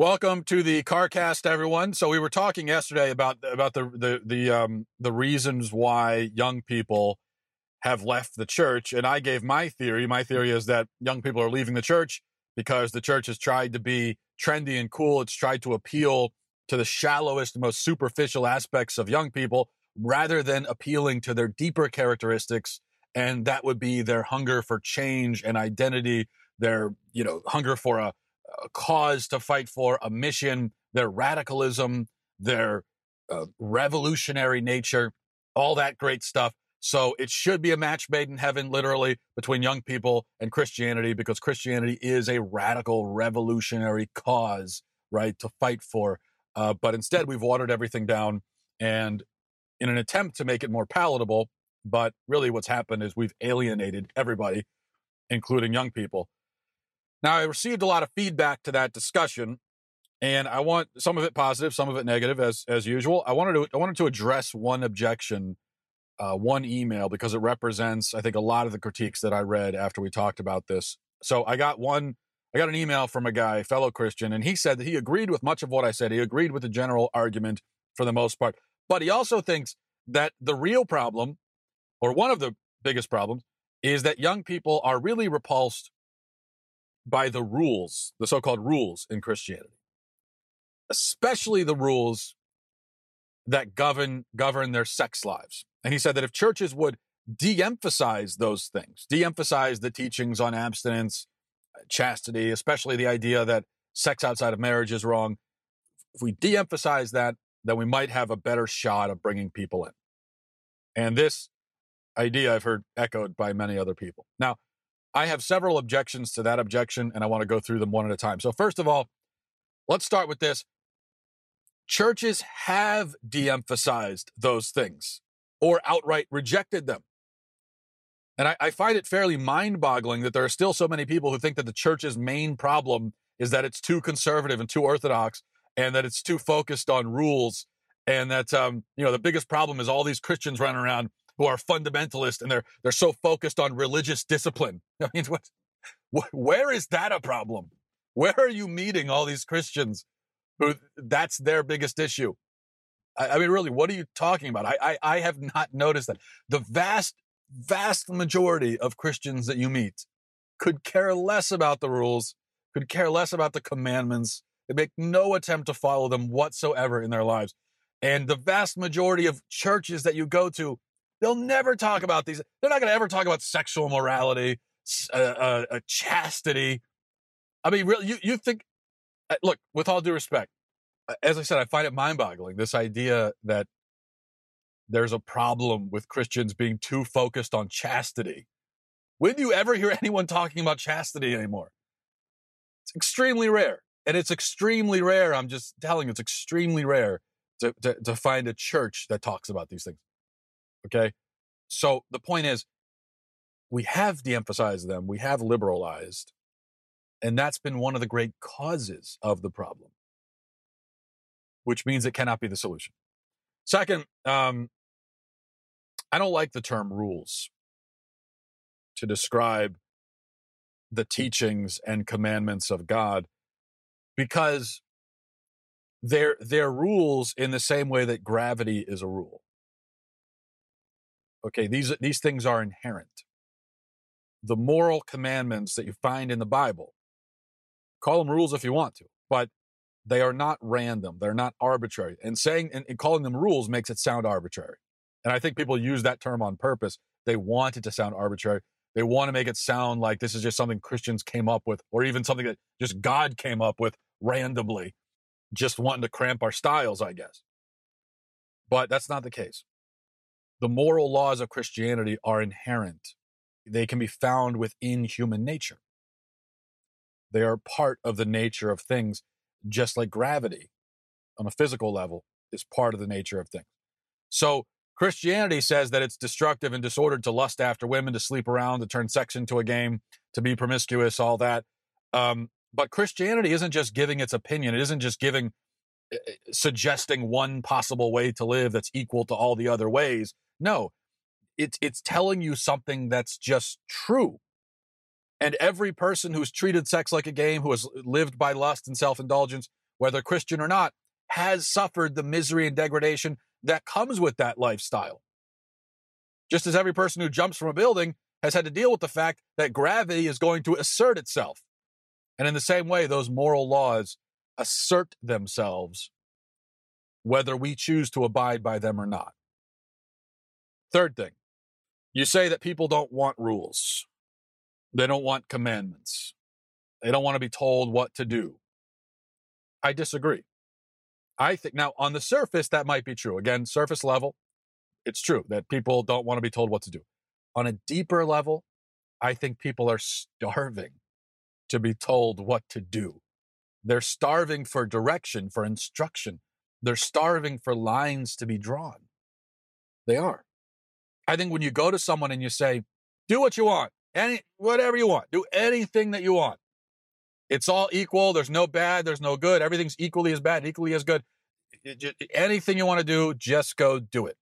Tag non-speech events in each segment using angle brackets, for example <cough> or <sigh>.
Welcome to the CarCast, everyone. So we were talking yesterday about about the the the um the reasons why young people have left the church, and I gave my theory. My theory is that young people are leaving the church because the church has tried to be trendy and cool. It's tried to appeal to the shallowest, most superficial aspects of young people rather than appealing to their deeper characteristics, and that would be their hunger for change and identity, their you know hunger for a a cause to fight for, a mission, their radicalism, their uh, revolutionary nature, all that great stuff. So it should be a match made in heaven, literally, between young people and Christianity, because Christianity is a radical revolutionary cause, right, to fight for. Uh, but instead, we've watered everything down. And in an attempt to make it more palatable, but really what's happened is we've alienated everybody, including young people. Now, I received a lot of feedback to that discussion, and I want some of it positive, some of it negative, as as usual. I wanted to I wanted to address one objection, uh, one email because it represents, I think, a lot of the critiques that I read after we talked about this. So I got one. I got an email from a guy, fellow Christian, and he said that he agreed with much of what I said. He agreed with the general argument for the most part, but he also thinks that the real problem, or one of the biggest problems, is that young people are really repulsed by the rules, the so called rules in Christianity, especially the rules that govern, govern their sex lives. And he said that if churches would de emphasize those things, de emphasize the teachings on abstinence, uh, chastity, especially the idea that sex outside of marriage is wrong, if we de emphasize that, then we might have a better shot of bringing people in. And this idea I've heard echoed by many other people. Now, I have several objections to that objection, and I want to go through them one at a time. So, first of all, let's start with this. Churches have de emphasized those things or outright rejected them. And I, I find it fairly mind boggling that there are still so many people who think that the church's main problem is that it's too conservative and too orthodox and that it's too focused on rules and that um, you know the biggest problem is all these Christians running around who are fundamentalist and they're they're so focused on religious discipline. <laughs> I mean, what, where is that a problem? Where are you meeting all these Christians who that's their biggest issue? I, I mean, really, what are you talking about? I, I I have not noticed that the vast vast majority of Christians that you meet could care less about the rules, could care less about the commandments. They make no attempt to follow them whatsoever in their lives. And the vast majority of churches that you go to They'll never talk about these. They're not going to ever talk about sexual morality, uh, uh, uh, chastity. I mean, really, you, you think, uh, look, with all due respect, uh, as I said, I find it mind boggling this idea that there's a problem with Christians being too focused on chastity. When do you ever hear <laughs> anyone talking about chastity anymore? It's extremely rare. And it's extremely rare. I'm just telling you, it's extremely rare to, to, to find a church that talks about these things. Okay. So the point is, we have de emphasized them, we have liberalized, and that's been one of the great causes of the problem, which means it cannot be the solution. Second, um, I don't like the term rules to describe the teachings and commandments of God because they're, they're rules in the same way that gravity is a rule. Okay, these these things are inherent. The moral commandments that you find in the Bible, call them rules if you want to, but they are not random. They're not arbitrary. And saying and, and calling them rules makes it sound arbitrary. And I think people use that term on purpose. They want it to sound arbitrary. They want to make it sound like this is just something Christians came up with, or even something that just God came up with randomly, just wanting to cramp our styles, I guess. But that's not the case the moral laws of Christianity are inherent. They can be found within human nature. They are part of the nature of things, just like gravity on a physical level is part of the nature of things. So Christianity says that it's destructive and disordered to lust after women, to sleep around, to turn sex into a game, to be promiscuous, all that. Um, but Christianity isn't just giving its opinion. It isn't just giving, uh, suggesting one possible way to live that's equal to all the other ways. No, it's it's telling you something that's just true. And every person who's treated sex like a game, who has lived by lust and self indulgence, whether Christian or not, has suffered the misery and degradation that comes with that lifestyle. Just as every person who jumps from a building has had to deal with the fact that gravity is going to assert itself. And in the same way, those moral laws assert themselves whether we choose to abide by them or not. Third thing, you say that people don't want rules, they don't want commandments, they don't want to be told what to do. I disagree. I think now on the surface, that might be true. Again, surface level, it's true that people don't want to be told what to do. On a deeper level, I think people are starving to be told what to do. They're starving for direction, for instruction. They're starving for lines to be drawn. They are. I think when you go to someone and you say, do what you want, any whatever you want, do anything that you want. It's all equal. There's no bad. There's no good. Everything's equally as bad, equally as good. anything you want to do, just go do it.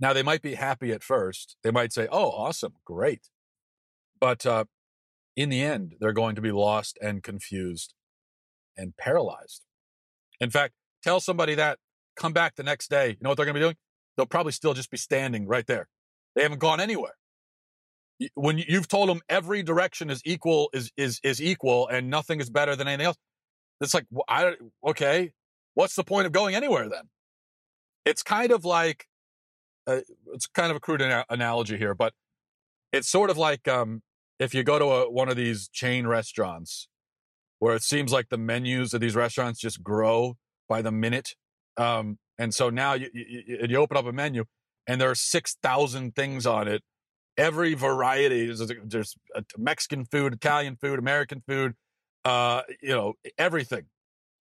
Now they might be happy at first. They might say, "Oh, awesome, great," but uh, in the end, they're going to be lost and confused and paralyzed. In fact, tell somebody that, come back the next day. You know what they're going to be doing? They'll probably still just be standing right there. They haven't gone anywhere. When you've told them every direction is equal, is is is equal, and nothing is better than anything else, it's like, I okay, what's the point of going anywhere then? It's kind of like, uh, it's kind of a crude ana- analogy here, but it's sort of like um, if you go to a, one of these chain restaurants where it seems like the menus of these restaurants just grow by the minute. Um, and so now you, you, you open up a menu and there are 6,000 things on it. Every variety, there's, there's Mexican food, Italian food, American food, uh, you know, everything.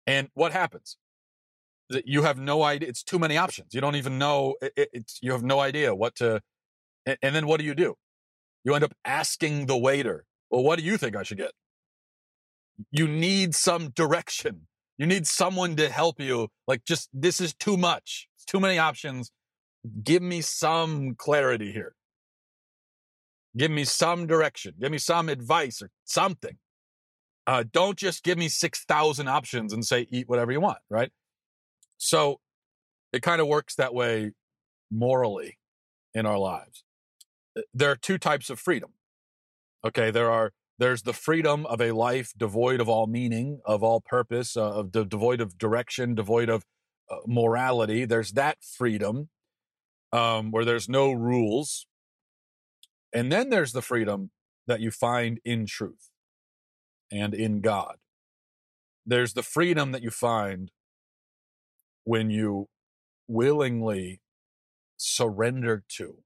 And what happens? That You have no idea. It's too many options. You don't even know. It, it's you have no idea what to. And, and then what do you do? You end up asking the waiter, "Well, what do you think I should get?" You need some direction. You need someone to help you. Like, just this is too much. It's too many options. Give me some clarity here. Give me some direction. Give me some advice or something. Uh, don't just give me 6,000 options and say, eat whatever you want, right? So it kind of works that way morally in our lives. There are two types of freedom. Okay, there are there's the freedom of a life devoid of all meaning, of all purpose, uh, of de- devoid of direction, devoid of uh, morality. There's that freedom um, where there's no rules. And then there's the freedom that you find in truth and in God. There's the freedom that you find when you willingly surrender to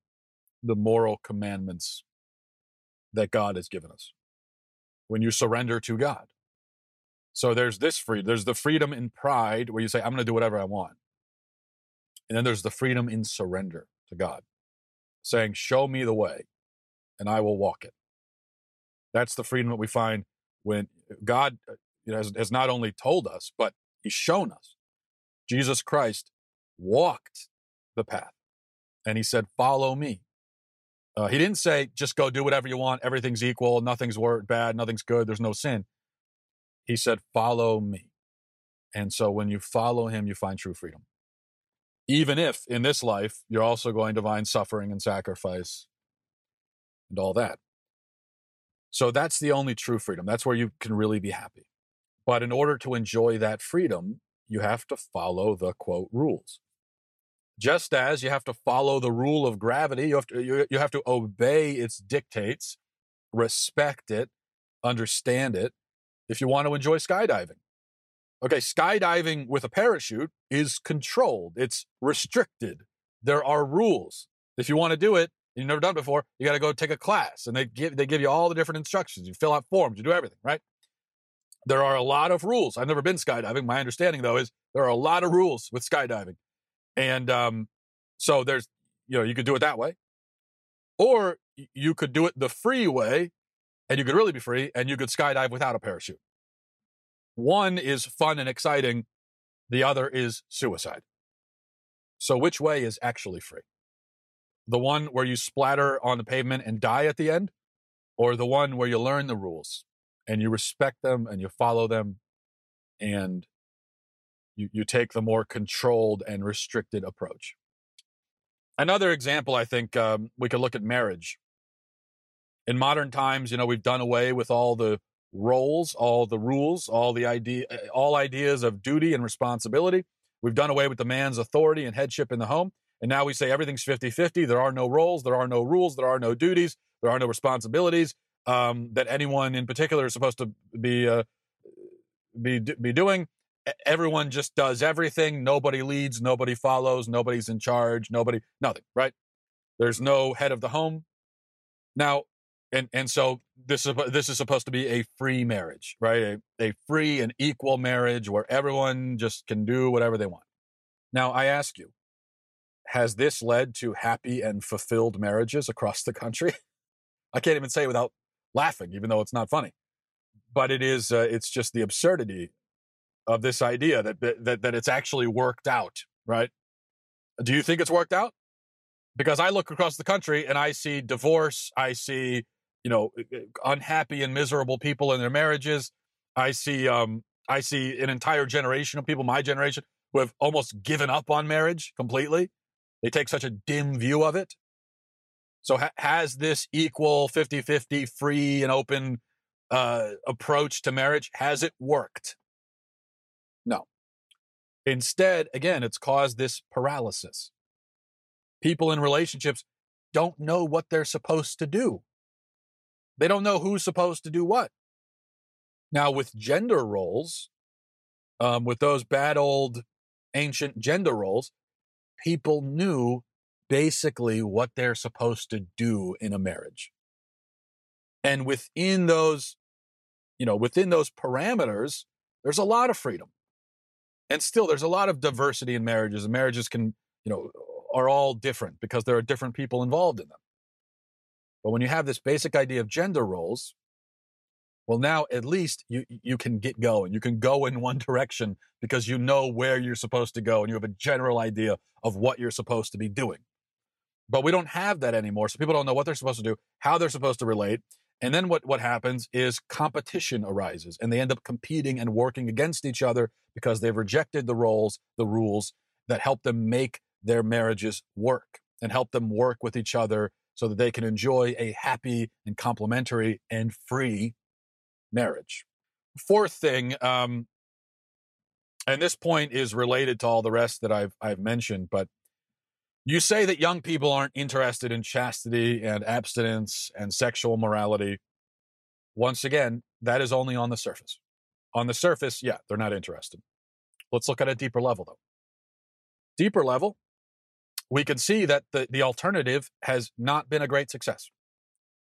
the moral commandments that God has given us when you surrender to God. So there's this freedom. There's the freedom in pride where you say, I'm going to do whatever I want. And then there's the freedom in surrender to God, saying, Show me the way and I will walk it. That's the freedom that we find when God uh, has, has not only told us, but He's shown us. Jesus Christ walked the path and He said, Follow me. Uh, he didn't say just go do whatever you want. Everything's equal. Nothing's word bad. Nothing's good. There's no sin. He said, follow me. And so when you follow him, you find true freedom. Even if in this life, you're also going to find suffering and sacrifice and all that. So that's the only true freedom. That's where you can really be happy. But in order to enjoy that freedom, you have to follow the quote rules. Just as you have to follow the rule of gravity, you have to, you, you have to obey its dictates, respect it, understand it, if you want to enjoy skydiving. Okay, skydiving with a parachute is controlled, it's restricted. There are rules. If you want to do it, you've never done it before, you got to go take a class and they give, they give you all the different instructions. You fill out forms, you do everything, right? There are a lot of rules. I've never been skydiving. My understanding, though, is there are a lot of rules with skydiving. And um, so there's, you know, you could do it that way. Or you could do it the free way and you could really be free and you could skydive without a parachute. One is fun and exciting, the other is suicide. So, which way is actually free? The one where you splatter on the pavement and die at the end, or the one where you learn the rules and you respect them and you follow them and You, you take the more controlled and restricted approach. Another example, I think um, we could look at marriage. In modern times, you know, we've done away with all the roles, all the rules, all the idea, all ideas of duty and responsibility. We've done away with the man's authority and headship in the home. And now we say everything's 50 50. There are no roles, there are no rules, there are no duties, there are no responsibilities um, that anyone in particular is supposed to be, uh, be, be doing. Everyone just does everything. Nobody leads, nobody follows, nobody's in charge, nobody, nothing, right? There's no head of the home. Now, and and so this is this is supposed to be a free marriage, right? A, a free and equal marriage where everyone just can do whatever they want. Now, I ask you, has this led to happy and fulfilled marriages across the country? <laughs> I can't even say without laughing, even though it's not funny. But it is. Uh, it's just the absurdity of this idea that, that that it's actually worked out, right? Do you think it's worked out? Because I look across the country and I see divorce, I see you know unhappy and miserable people in their marriages. I see um, I see an entire generation of people, my generation, who have almost given up on marriage completely. They take such a dim view of it. So ha- has this equal 50-50 free and open uh, approach to marriage has it worked? Instead, again, it's caused this paralysis. People in relationships don't know what they're supposed to do. They don't know who's supposed to do what. Now, with gender roles, um, with those bad old ancient gender roles, people knew basically what they're supposed to do in a marriage. And within those, you know, within those parameters, there's a lot of freedom. And still, there's a lot of diversity in marriages, and marriages can, you know, are all different because there are different people involved in them. But when you have this basic idea of gender roles, well, now at least you, you can get going. You can go in one <laughs> direction because you know where you're supposed to go and you have a general idea of what you're supposed to be doing. But we don't have that anymore. So people don't know what they're supposed to do, how they're supposed to relate. And then what, what happens is competition arises and they end up competing and working against each other because they've rejected the roles, the rules that help them make their marriages work and help them work with each other so that they can enjoy a happy and complementary and free marriage. Fourth thing, um, and this point is related to all the rest that I've I've mentioned, but you say that young people aren't interested in chastity and abstinence and sexual morality. Once again, that is only on the surface. On the surface, yeah, they're not interested. Let's look at a deeper level, though. Deeper level, we can see that the, the alternative has not been a great success.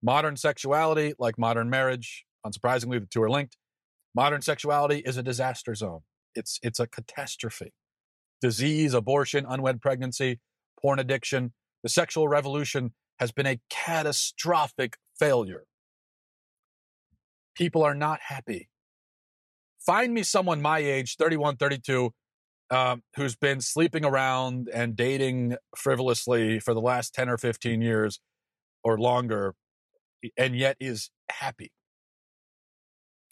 Modern sexuality, like modern marriage, unsurprisingly, the two are linked. Modern sexuality is a disaster zone. It's, it's a catastrophe. Disease, abortion, unwed pregnancy, porn addiction. The sexual revolution has been a catastrophic failure. People are not happy. Find me someone my age, 31, 32, um, who's been sleeping around and dating frivolously for the last 10 or 15 years or longer, and yet is happy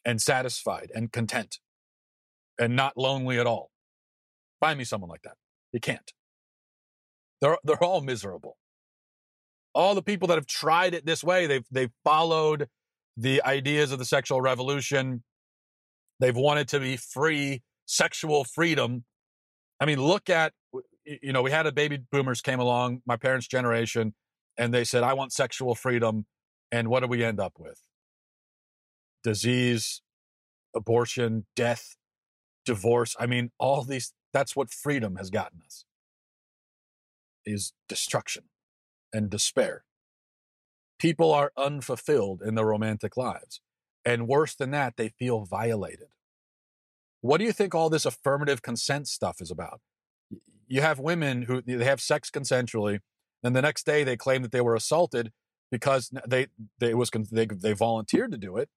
and satisfied and content and not lonely at all. Find me someone like that. You can't. They're, they're all miserable. All the people that have tried it this way, they've, they've followed the ideas of the sexual revolution. They've wanted to be free, sexual freedom I mean, look at, you know, we had a baby boomers came along, my parents' generation, and they said, I want sexual freedom. And what do we end up with? Disease, abortion, death, divorce. I mean, all these, that's what freedom has gotten us is destruction and despair. People are unfulfilled in their romantic lives. And worse than that, they feel violated. What do you think all this affirmative consent stuff is about? You have women who they have sex consensually, and the next day they claim that they were assaulted because they they was they they volunteered to do it,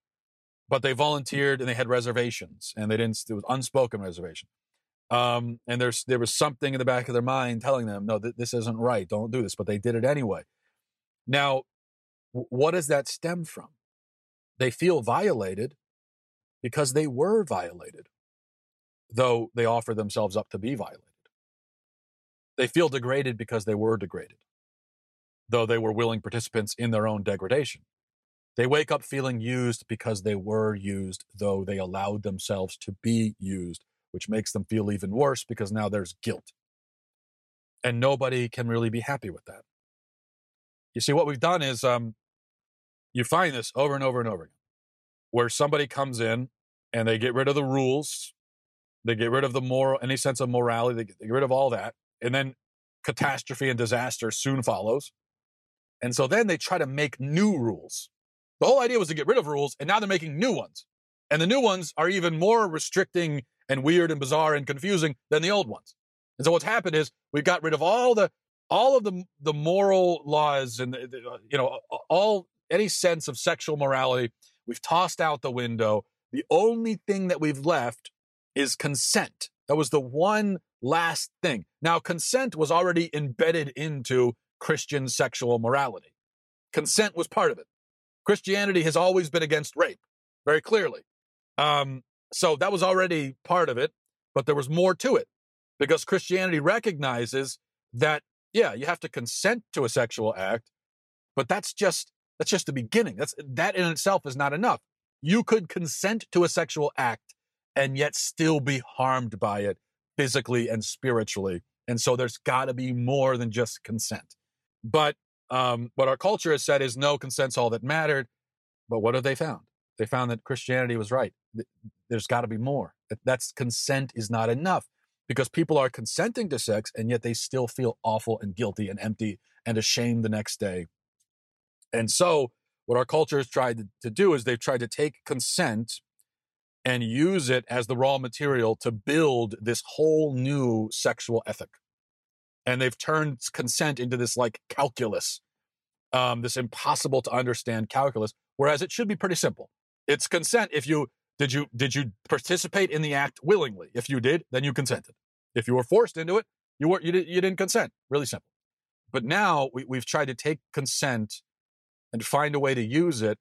but they volunteered and they had reservations and they didn't. It was unspoken reservation. Um, and there's there was something in the back of their mind telling them, no, th- this isn't right. Don't do this. But they did it anyway. Now, w- what does that stem from? They feel violated because they were violated. though they offer themselves up to be violated. They feel degraded because they were degraded, though they were willing participants in their own degradation. They wake up feeling used because they were used, though they allowed themselves to be used, which makes them feel even worse because now there's guilt. And nobody can really be happy with that. You see, what we've done is um, you find this over and over and over again, where somebody comes in and they get rid of the rules, they get rid of the moral, any sense of morality, they get, they get rid of all that, and then catastrophe and disaster soon follows. And so then they try to make new rules the whole idea was to get rid of rules, and now they're making new ones. And the new ones are even more restricting and weird and bizarre and confusing than the old ones. And so what's happened is we've got rid of all the all of the the moral laws and the, the, you know all any sense of sexual morality. We've tossed out the window. The only thing that we've left is consent. That was the one last thing. Now, consent was already embedded into Christian sexual morality. Consent was part of it. Christianity has always been against rape, very clearly. Um, so that was already part of it, but there was more to it because Christianity recognizes that, yeah, you have to consent to a sexual act, but that's just that's just the beginning. That's that in itself is not enough. You could consent to a sexual act and yet still be harmed by it physically and spiritually. And so there's got to be more than just consent. But um, what our culture has said is no, consent's all that mattered. But what have they found? They found that Christianity was right. There's got to be more. That's consent is not enough because people are consenting to sex and yet they still feel awful and guilty and empty and ashamed the next day. And so, what our culture has tried to do is they've tried to take consent and use it as the raw material to build this whole new sexual ethic and they've turned consent into this like calculus, um, this impossible to understand calculus. Whereas it should be pretty simple. It's consent if you did you did you participate in the act willingly. If you did, then you consented. If you were forced into it, you were you, did, you didn't consent. Really simple. But now we, we've tried to take consent and find a way to use it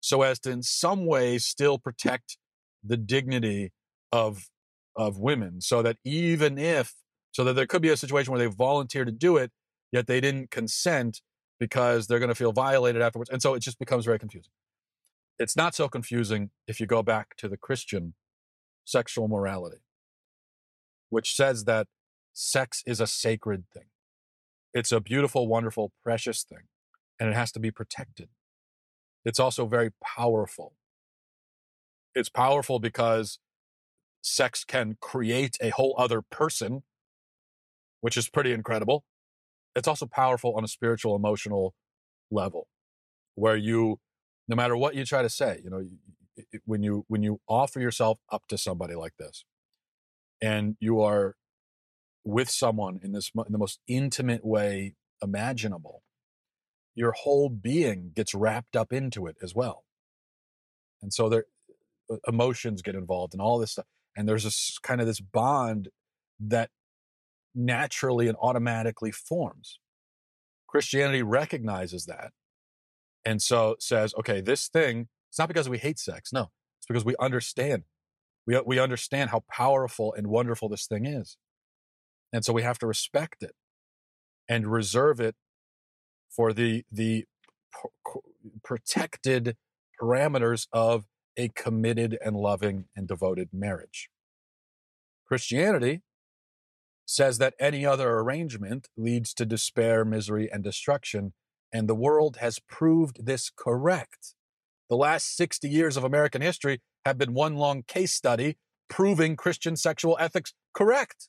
so as to in some way still protect the dignity of of women so that even if so that there could be a situation where they volunteer to do it, yet they didn't consent because they're going to feel violated afterwards. And so it just becomes very confusing. It's not so confusing if you go back to the Christian sexual morality, which says that sex is a sacred thing. It's a beautiful, wonderful, precious thing, and it has to be protected. It's also very powerful. It's powerful because sex can create a whole other person which is pretty incredible. It's also powerful on a spiritual, emotional level where you, no matter what you try to say, you know, when you, when you offer yourself up to somebody like this and you are with someone in this, in the most intimate way imaginable, your whole being gets wrapped up into it as well. And so there, emotions get involved and all this stuff. And there's this kind of this bond that naturally and automatically forms. Christianity recognizes that and so says, okay, this thing, it's not because we hate sex. No, it's because we understand. We, uh, we understand how powerful and wonderful this thing is. And so we have to respect it and reserve it for the, the protected parameters of a committed and loving and devoted marriage. Christianity says that any other arrangement leads to despair, misery, and destruction, and the world has proved this correct. The last 60 years of American history have been one long case study proving Christian sexual ethics correct.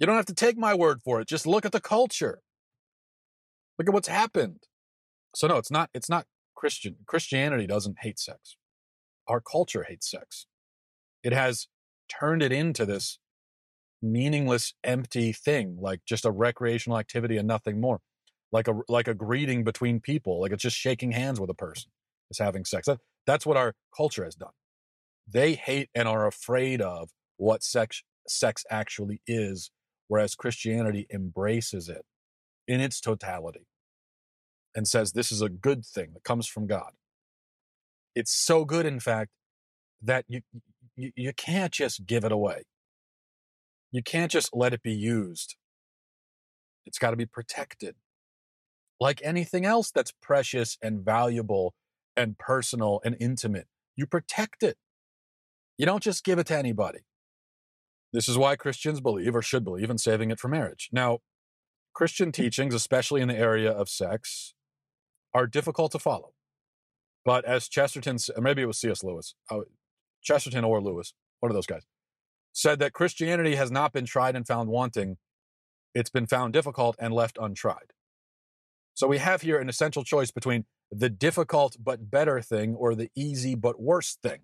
You don't have to take my word for it. Just look at the culture. Look at what's happened. So no, it's not it's not Christian. Christianity doesn't hate sex. Our culture hates sex. It has turned it into this meaningless, empty thing, like just a recreational activity and nothing more. Like a like a greeting between people, like it's just shaking hands with a person is having sex. That, that's what our culture has done. They hate and are afraid of what sex sex actually is, whereas Christianity embraces it in its totality and says this is a good thing that comes from God. It's so good, in fact, that you you, you can't just give it away. You can't just let it be used. It's got to be protected. Like anything else that's precious and valuable and personal and intimate, you protect it. You don't just give it to anybody. This is why Christians believe or should believe in saving it for marriage. Now, Christian hmm. teachings, especially in the area of sex, are difficult to follow. But as Chesterton, maybe it was C.S. Lewis, oh, Chesterton or Lewis, one of those guys, said that Christianity has not been tried and found wanting. It's been found difficult and left untried. So we have here an essential choice between the difficult but better thing or the easy but worse thing.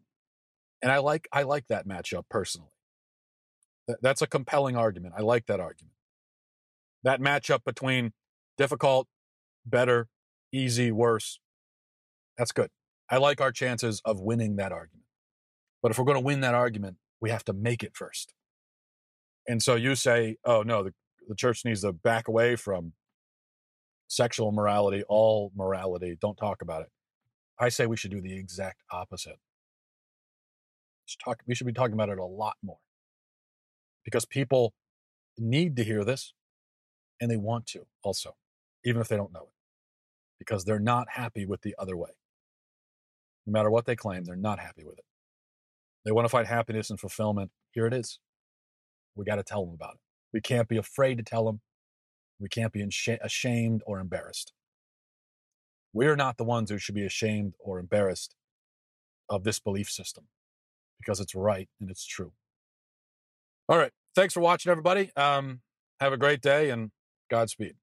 And I like I like that matchup personally. That's a compelling argument. I like that argument. That matchup between difficult, better, easy, worse. That's good. I like our chances of winning that argument. But if we're going to win that argument, we have to make it first. And so you say, oh, no, the, the church needs to back away from sexual morality, all morality. Don't talk about it. I say we should do the exact opposite. Talk, we should be talking about it a lot more because people need to hear this and they want to also, even if they don't know it, because they're not happy with the other way. No matter what they claim, they're not happy with it. They want to find happiness and fulfillment. Here it is. We got to tell them about it. We can't be afraid to tell them. We can't be ashamed or embarrassed. We're not the ones who should be ashamed or embarrassed of this belief system because it's right and it's true. All right. Thanks for watching, everybody. Um, have a great day and Godspeed.